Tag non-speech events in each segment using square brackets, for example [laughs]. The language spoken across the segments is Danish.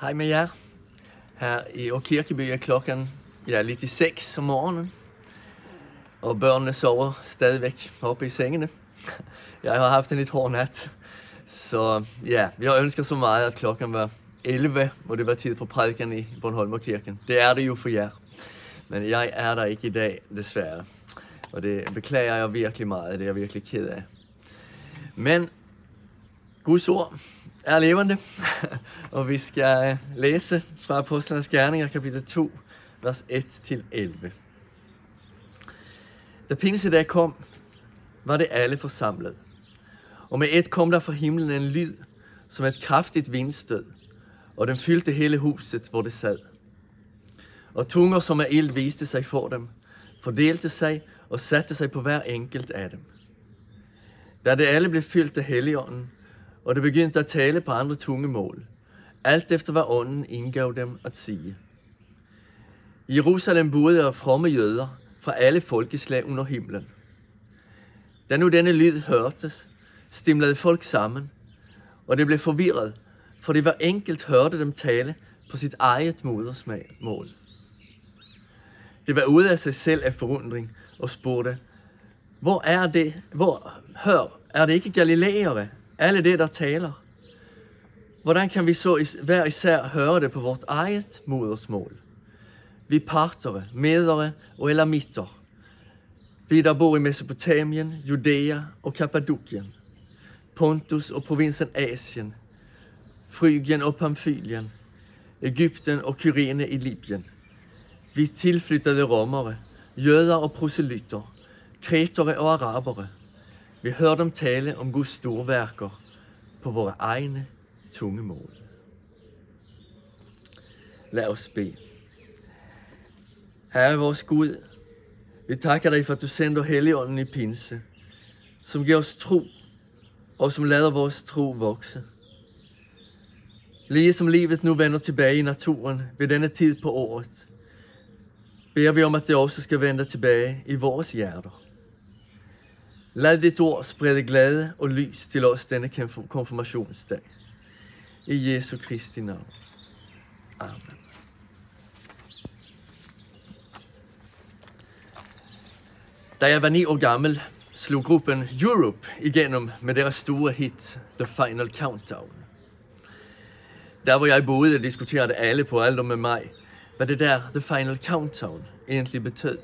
Hej med jer. Her i Årkirkeby er klokken ja, lidt i seks om morgenen. Og børnene sover stadigvæk oppe i sengene. [laughs] Jeg har haft en lidt hård nat. Så ja, jeg ønsker så meget, at klokken var 11, hvor det var tid for prædiken i Bornholmerkirken. Det er det jo for jer. Men jeg er der ikke i dag, desværre. Og det beklager jeg virkelig meget. Det er jeg virkelig ked af. Men Guds ord er levende, [laughs] og vi skal øh, læse fra Apostlenes Gerninger, kapitel 2, vers 1-11. Da pinsedag kom, var det alle forsamlet. Og med et kom der fra himlen en lyd, som et kraftigt vindstød, og den fyldte hele huset, hvor det sad. Og tunger som af ild viste sig for dem, fordelte sig og satte sig på hver enkelt af dem. Da det alle blev fyldt af Helligånden, og de begyndte at tale på andre tungemål, alt efter hvad ånden indgav dem at sige. I Jerusalem boede der fromme jøder fra alle folkeslag under himlen. Da nu denne lyd hørtes, stimlede folk sammen, og det blev forvirret, for det var enkelt hørte dem tale på sit eget modersmål. Det var ude af sig selv af forundring og spurgte, hvor er det, hvor, hør, er det ikke galilæere, alle det, der taler? Hvordan kan vi så hver især høre det på vort eget modersmål? Vi partere, medere og elamitter. Vi der bor i Mesopotamien, Judæa og Kappadokien, Pontus og provinsen Asien, Frygien og Pamfylien, Egypten og Kyrene i Libyen. Vi tilflyttede romere, jøder og proselytter, kretere og arabere. Vi hørte dem tale om Guds store værker på vores egne tungemål. Lad os bede. Herre vores Gud, vi takker dig for, at du sender Helligånden i pinse, som giver os tro, og som lader vores tro vokse. Lige som livet nu vender tilbage i naturen ved denne tid på året, beder vi om, at det også skal vende tilbage i vores hjerter. Lad dit ord sprede glæde og lys til os denne konfirmationsdag. I Jesu Kristi navn. Amen. Da jeg var ni år gammel, slog gruppen Europe igennem med deres store hit The Final Countdown. Der hvor jeg boede, diskuterede alle på alder med mig, hvad det der The Final Countdown egentlig betød.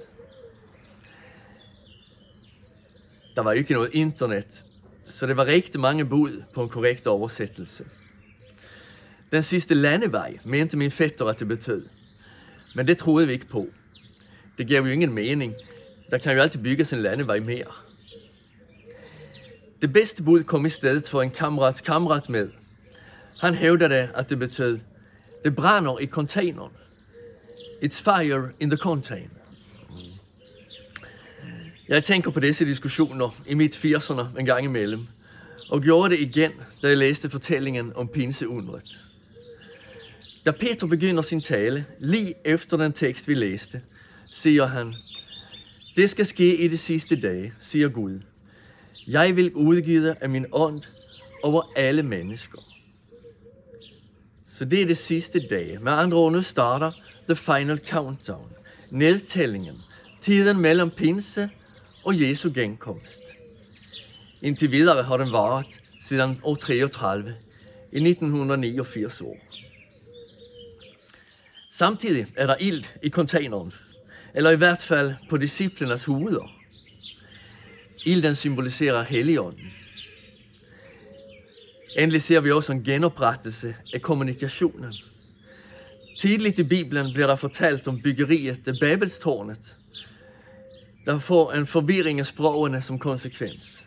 Der var ikke noget internet, så det var rigtig mange bud på en korrekt oversættelse. Den sidste landevej mente min fætter, at det betød. Men det troede vi ikke på. Det gav jo ingen mening. Der kan jo altid bygges en landevej mere. Det bedste bud kom i stedet for en kammerats kammerat med. Han hævdede, at det betød, det brænder i containeren. It's fire in the container. Jeg tænker på disse diskussioner i mit 80'erne en gang imellem, og gjorde det igen, da jeg læste fortællingen om pinseundret. Da Peter begynder sin tale, lige efter den tekst vi læste, siger han, Det skal ske i de sidste dage, siger Gud. Jeg vil udgive af min ånd over alle mennesker. Så det er det sidste dage. Med andre ord, nu starter the final countdown. Nedtællingen. Tiden mellem pinse og Jesu genkomst. Indtil videre har den varet siden år 33, i 1989 år. Samtidig er der ild i containeren, eller i hvert fald på disciplernes hoveder. Ilden symboliserer Helligånden. Endelig ser vi også en genoprettelse af kommunikationen. Tidligt i Bibelen bliver der fortalt om byggeriet af Babelstårnet, der får en forvirring af sprogene som konsekvens.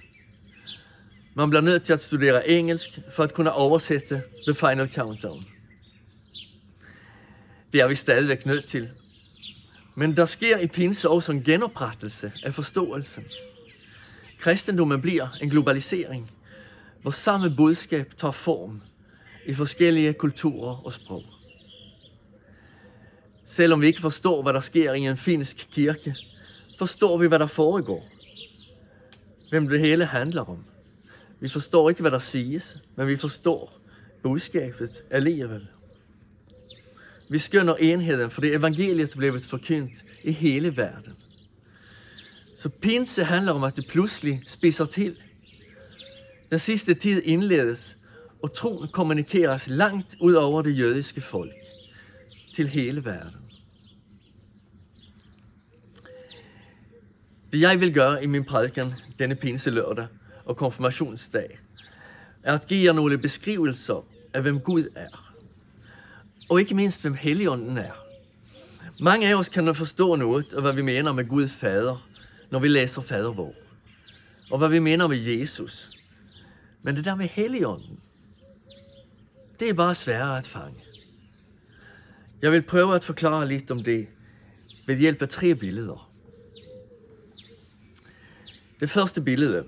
Man bliver nødt til at studere engelsk for at kunne oversætte The Final Countdown. Det er vi stadigvæk nødt til. Men der sker i pinse også en genoprettelse af forståelsen. Kristendommen bliver en globalisering, hvor samme budskab tager form i forskellige kulturer og sprog. Selvom vi ikke forstår, hvad der sker i en finsk kirke, forstår vi, hvad der foregår. Hvem det hele handler om. Vi forstår ikke, hvad der siges, men vi forstår budskabet alligevel. Vi skønner enheden, det evangeliet blev forkyndt i hele verden. Så pinse handler om, at det pludselig spiser til. Den sidste tid indledes, og troen kommunikeres langt ud over det jødiske folk, til hele verden. Det jeg vil gøre i min prædiken denne pinse lørdag og konfirmationsdag, er at give jer nogle beskrivelser af, hvem Gud er. Og ikke mindst, hvem Helligånden er. Mange af os kan forstå noget af, hvad vi mener med Gud Fader, når vi læser Fader vor. Og hvad vi mener med Jesus. Men det der med Helligånden, det er bare sværere at fange. Jeg vil prøve at forklare lidt om det ved hjælp af tre billeder. Det første billede.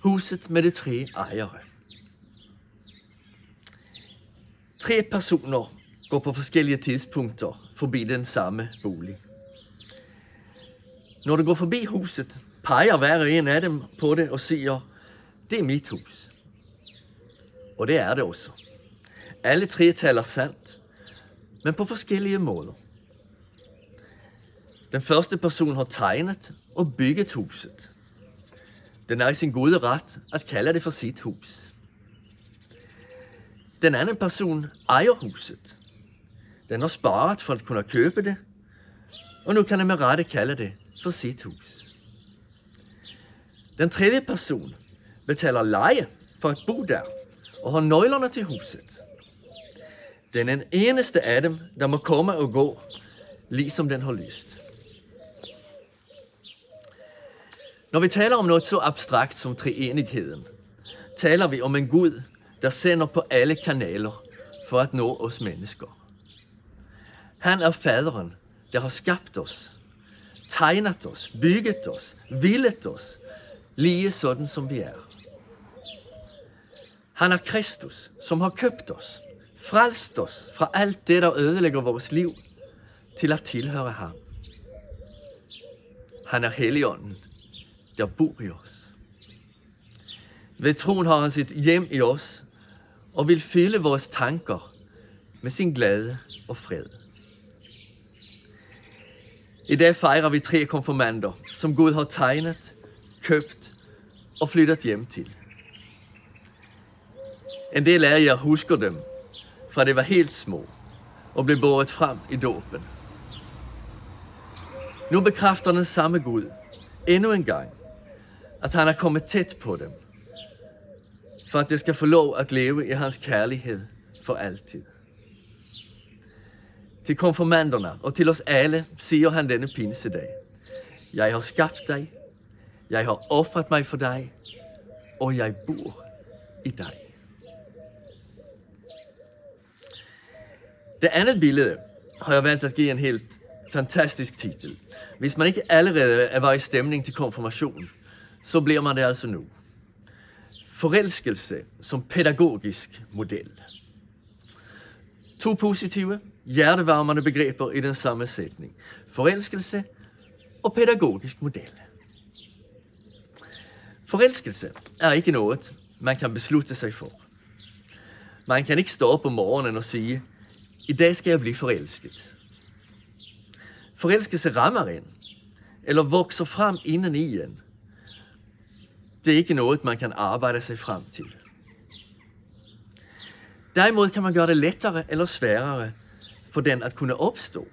Huset med de tre ejere. Tre personer går på forskellige tidspunkter forbi den samme bolig. Når de går forbi huset, peger hver en af dem på det og siger, det er mit hus. Og det er det også. Alle tre taler sandt, men på forskellige måder. Den første person har tegnet og bygget huset. Den er i sin gode ret at kalde det for sit hus. Den anden person ejer huset. Den har sparet for at kunne købe det, og nu kan den med rette kalde det for sit hus. Den tredje person betaler leje for at bo der og har nøglerne til huset. Den er den eneste af dem, der må komme og gå, ligesom den har lyst. Når vi taler om noget så abstrakt som treenigheden, taler vi om en Gud, der sender på alle kanaler for at nå os mennesker. Han er faderen, der har skabt os, tegnet os, bygget os, villet os, lige sådan som vi er. Han er Kristus, som har købt os, frelst os fra alt det, der ødelægger vores liv, til at tilhøre ham. Han er Helligånden, der bor i os. Ved troen har han sit hjem i os, og vil fylde vores tanker med sin glæde og fred. I dag fejrer vi tre konfirmander, som Gud har tegnet, købt og flyttet hjem til. En del af jer husker dem, fra det var helt små og blev båret frem i dåben. Nu bekræfter den samme Gud endnu en gang, at han er kommet tæt på dem, for at det skal få lov at leve i hans kærlighed for altid. Til konfirmanderne og til os alle siger han denne pinsedag. Jeg har skabt dig, jeg har offret mig for dig, og jeg bor i dig. Det andet billede har jeg valgt at give en helt fantastisk titel. Hvis man ikke allerede er var i stemning til konfirmation, så bliver man det altså nu. Forelskelse som pædagogisk model. To positive, hjertevarmende begreber i den samme sætning. Forelskelse og pædagogisk model. Forelskelse er ikke noget, man kan beslutte sig for. Man kan ikke stå op om morgenen og sige, i dag skal jeg blive forelsket. Forelskelse rammer en, eller vokser frem inden i en. Det er ikke noget, man kan arbejde sig frem til. Derimod kan man gøre det lettere eller sværere for den at kunne opstå.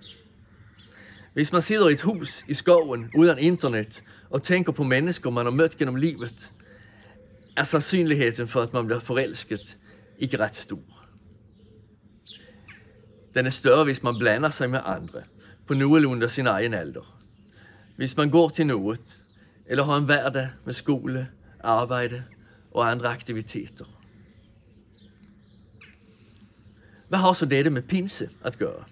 Hvis man sidder i et hus i skoven uden internet og tænker på mennesker, man har mødt gennem livet, er sandsynligheden for, at man bliver forelsket, ikke ret stor. Den er større, hvis man blander sig med andre på nogenlunde sin egen alder. Hvis man går til noget, eller har en hverdag med skole, arbejde og andre aktiviteter. Hvad har så dette med pinse at gøre?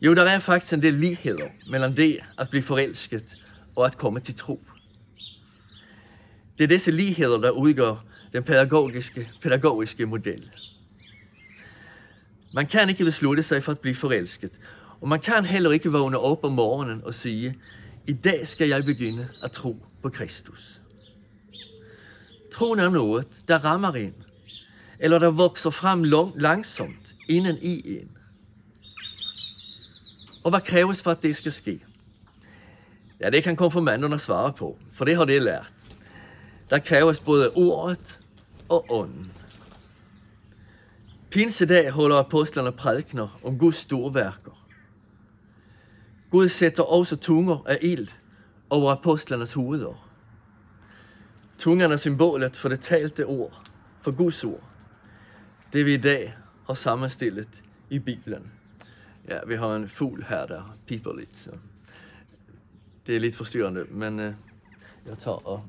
Jo, der er faktisk en del ligheder mellem det at blive forelsket og at komme til tro. Det er disse ligheder, der udgør den pædagogiske, pædagogiske model. Man kan ikke beslutte sig for at blive forelsket. Og man kan heller ikke vågne op om morgenen og sige, i dag skal jeg begynde at tro på Kristus. Troen er noget, der rammer en, eller der vokser frem langsomt inden i en. Og hvad kræves for, at det skal ske? Ja, det kan konfirmanderne svare på, for det har de lært. Der kræves både ordet og ånden. Pinsedag holder apostlerne prædikner om Guds store værker. Gud sætter også tunger af ild over apostlernes hoveder. Tungerne er symbolet for det talte ord, for Guds ord. Det vi i dag har sammenstillet i Bibelen. Ja, vi har en fugl her, der piper lidt. Så det er lidt forstyrrende, men øh, jeg tager og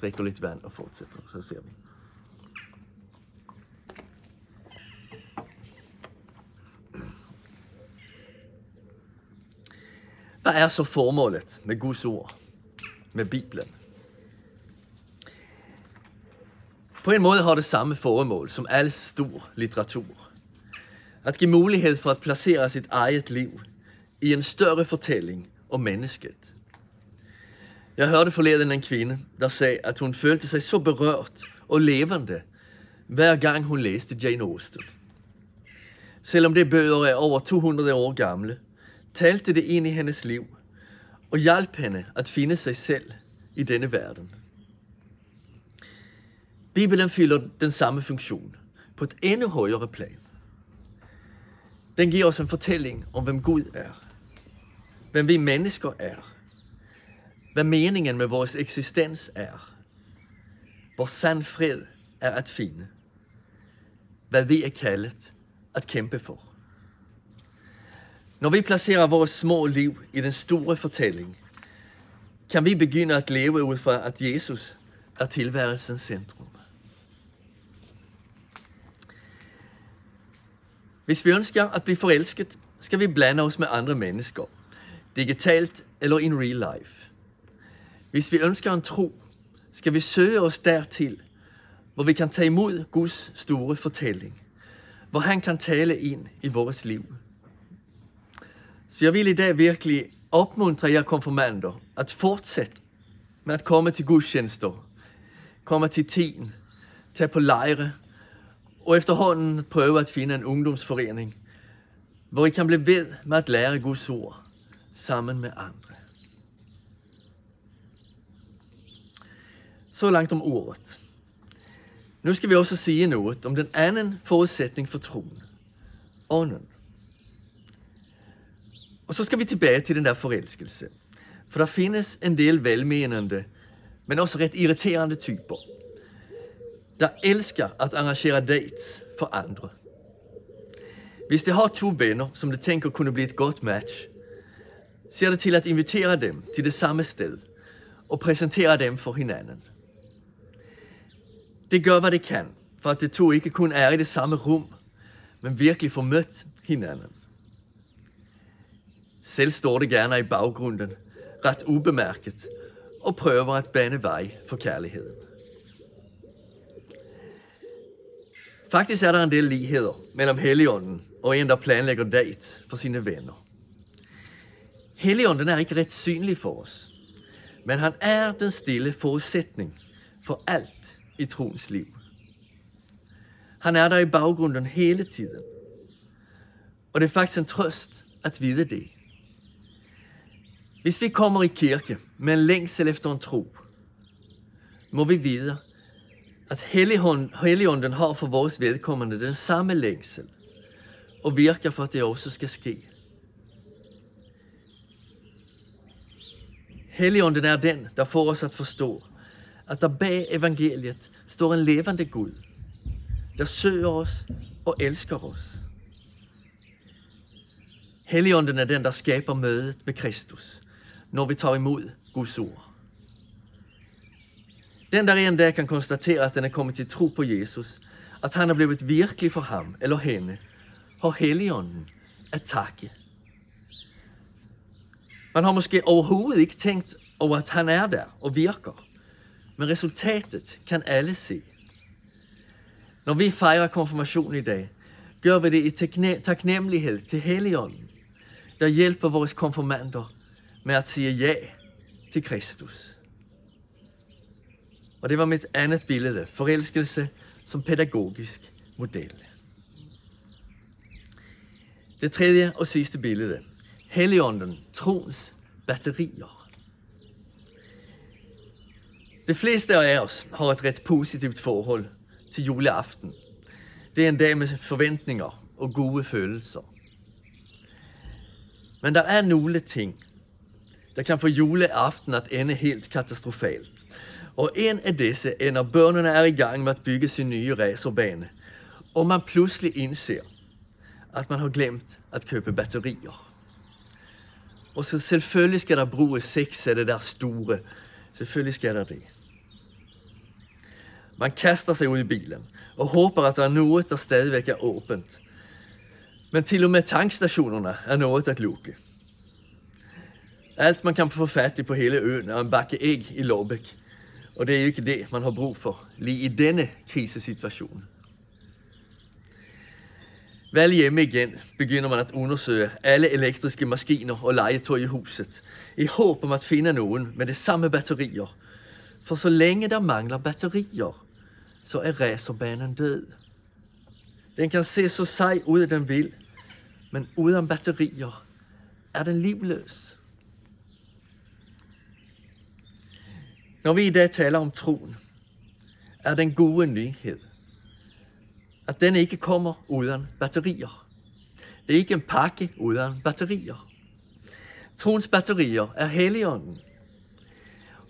drikker lidt vand og fortsætter, så ser vi. Hvad er så formålet med Guds ord, med Bibelen? På en måde har det samme formål som al stor litteratur. At give mulighed for at placere sitt eget liv i en større fortælling om mennesket. Jeg hørte forleden en kvinde, der sagde, at hun følte sig så berørt og levende, hver gang hun læste Jane Austen. Selvom det bøger er over 200 år gamle, talte det ind i hendes liv og hjalp hende at finde sig selv i denne verden. Bibelen fylder den samme funktion på et endnu højere plan. Den giver os en fortælling om, hvem Gud er. Hvem vi mennesker er. Hvad meningen med vores eksistens er. Hvor sand fred er at finde. Hvad vi er kaldet at kæmpe for. Når vi placerer vores små liv i den store fortælling, kan vi begynde at leve ud fra, at Jesus er tilværelsens centrum. Hvis vi ønsker at blive forelsket, skal vi blande os med andre mennesker, digitalt eller in real life. Hvis vi ønsker en tro, skal vi søge os dertil, hvor vi kan tage imod Guds store fortælling, hvor han kan tale ind i vores liv. Så jeg vil i dag virkelig opmuntre jer konfirmander at fortsætte med at komme til gudstjenester, komme til tiden, tage på lejre, og efterhånden prøve at finde en ungdomsforening, hvor I kan blive ved med at lære Guds ord sammen med andre. Så langt om ordet. Nu skal vi også sige noget om den anden forudsætning for troen. Ånden. Og så skal vi tilbage til den der forelskelse. For der findes en del velmenende, men også ret irriterende typer, der elsker at arrangere dates for andre. Hvis det har to venner, som det tænker kunne blive et godt match, ser det til at invitere dem til det samme sted og præsentere dem for hinanden. Det gør, hvad det kan, for at de to ikke kun er i det samme rum, men virkelig får mødt hinanden. Selv står det gerne i baggrunden, ret ubemærket, og prøver at bane vej for kærligheden. Faktisk er der en del ligheder mellem Helligånden og en, der planlægger date for sine venner. Helligånden er ikke ret synlig for os, men han er den stille forudsætning for alt i troens liv. Han er der i baggrunden hele tiden. Og det er faktisk en trøst at vide det. Hvis vi kommer i kirke med en længsel efter en tro, må vi vide, at Helligånden har for vores vedkommende den samme længsel, og virker for, at det også skal ske. Helligånden er den, der får os at forstå, at der bag evangeliet står en levende Gud, der søger os og elsker os. Helligånden er den, der skaber mødet med Kristus, når vi tager imod Guds ord. Den der en dag kan konstatera att den har kommit till tro på Jesus, att han har blivit virkelig för ham eller henne, har Helligånden at takke. Man har måske overhovedet ikke tænkt over, at han er der og virker. Men resultatet kan alle se. Når vi fejrer konfirmation i dag, gør vi det i taknemmelighed til Helligånden, der hjælper vores konfirmander med at sige ja til Kristus. Og det var mit andet billede, forelskelse som pædagogisk model. Det tredje og sidste billede, Helligånden, troens batterier. De fleste af os har et ret positivt forhold til juleaften. Det er en dag med forventninger og gode følelser. Men der er nogle ting, der kan få juleaften at ende helt katastrofalt. Og en af disse er, når børnene er i gang med at bygge sin nye racerbane, og man pludselig indser, at man har glemt at købe batterier. Og så selvfølgelig skal der bruges seks af det der store. Selvfølgelig skal der det. Man kaster sig ud i bilen og håber, at der er noget, der stadigvæk er åbent. Men til og med tankstationerne er noget at lukke. Alt man kan få fat i på hele øen er en bakke æg i Låbæk. Og det er ikke det, man har brug for lige i denne krisesituation. Vel hjemme igen begynder man at undersøge alle elektriske maskiner og legetøj i huset, i håb om at finde nogen med de samme batterier. For så længe der mangler batterier, så er racerbanen død. Den kan se så sej ud, den vil, men uden batterier er den livløs. Når vi i dag taler om troen, er den gode nyhed, at den ikke kommer uden batterier. Det er ikke en pakke uden batterier. Troens batterier er Helligånden,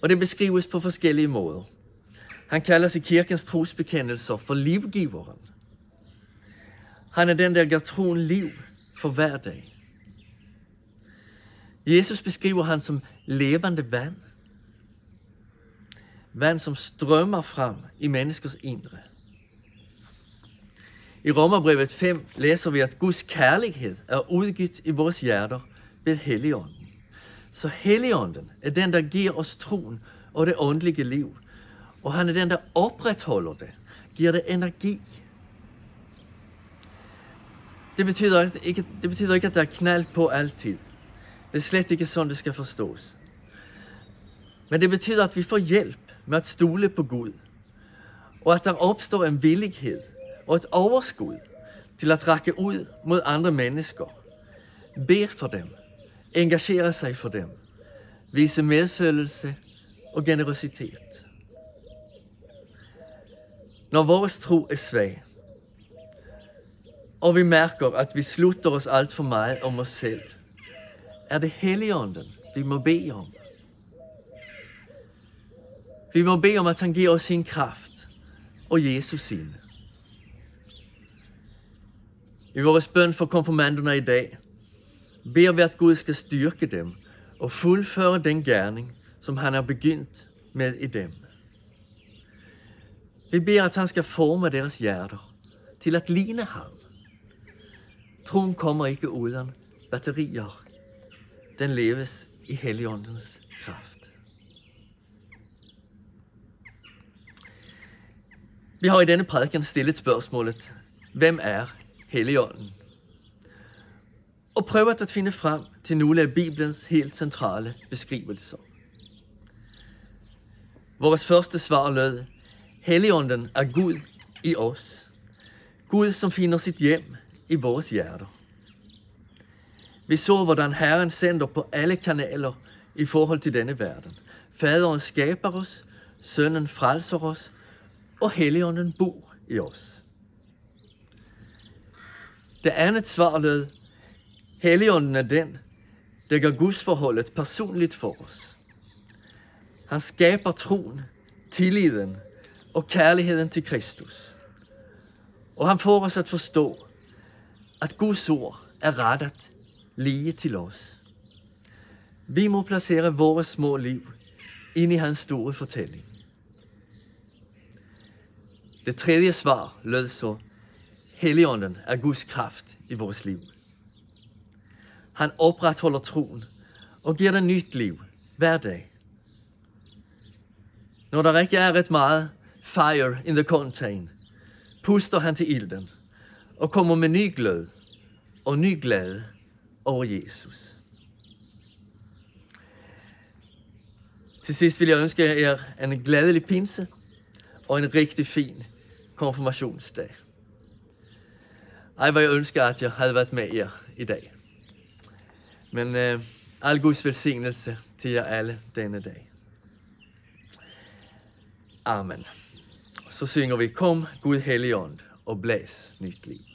og det beskrives på forskellige måder. Han kaldes i kirkens trosbekendelser for livgiveren. Han er den, der gør troen liv for hver dag. Jesus beskriver han som levende vand. Vand, som strømmer frem i menneskers indre. I Romerbrevet 5 læser vi, at Guds kærlighed er udgivet i vores hjerter ved Helligånden. Så Helligånden er den, der giver os troen og det åndelige liv. Og han er den, der opretholder det, giver det energi. Det betyder, ikke, det betyder ikke, at der er knald på altid. Det er slet ikke sådan, det skal forstås. Men det betyder, at vi får hjælp med at stole på Gud. Og at der opstår en villighed og et overskud til at række ud mod andre mennesker. Be for dem. Engagere sig for dem. Vise medfølelse og generositet. Når vores tro er svag, og vi mærker, at vi slutter os alt for meget om os selv, er det Helligånden, vi må bede om. Vi må bede om, at han giver os sin kraft og Jesus sin. I vores bøn for konfirmanderne i dag beder vi, at Gud skal styrke dem og fuldføre den gerning, som han har begyndt med i dem. Vi beder, at han skal forme deres hjerter til at ligne ham. Troen kommer ikke uden batterier. Den leves i Helligåndens kraft. Vi har i denne prædiken stillet spørgsmålet, hvem er Helligånden? Og prøvet at finde frem til nogle af Bibelens helt centrale beskrivelser. Vores første svar lød, Helligånden er Gud i os. Gud, som finder sit hjem i vores hjerter. Vi så, hvordan Herren sender på alle kanaler i forhold til denne verden. Faderen skaber os, Sønnen frelser os, og Helligånden bor i os. Det andet svar lød, Helligånden er den, der gør Guds forholdet personligt for os. Han skaber troen, tilliden og kærligheden til Kristus. Og han får os at forstå, at Guds ord er rettet lige til os. Vi må placere vores små liv ind i hans store fortælling. Det tredje svar lød så, Helligånden er Guds kraft i vores liv. Han opretholder troen og giver den nyt liv hver dag. Når der ikke er ret meget fire in the contain, puster han til ilden og kommer med ny glød og ny glæde over Jesus. Til sidst vil jeg ønske jer en glædelig pinse og en rigtig fin konfirmationsdag. Ej, hvor jeg ønsker, at jeg havde været med jer i dag. Men øh, eh, all Guds välsignelse till er alle denna dag. Amen. Så synger vi Kom Gud Helligånd och bläs nyt liv.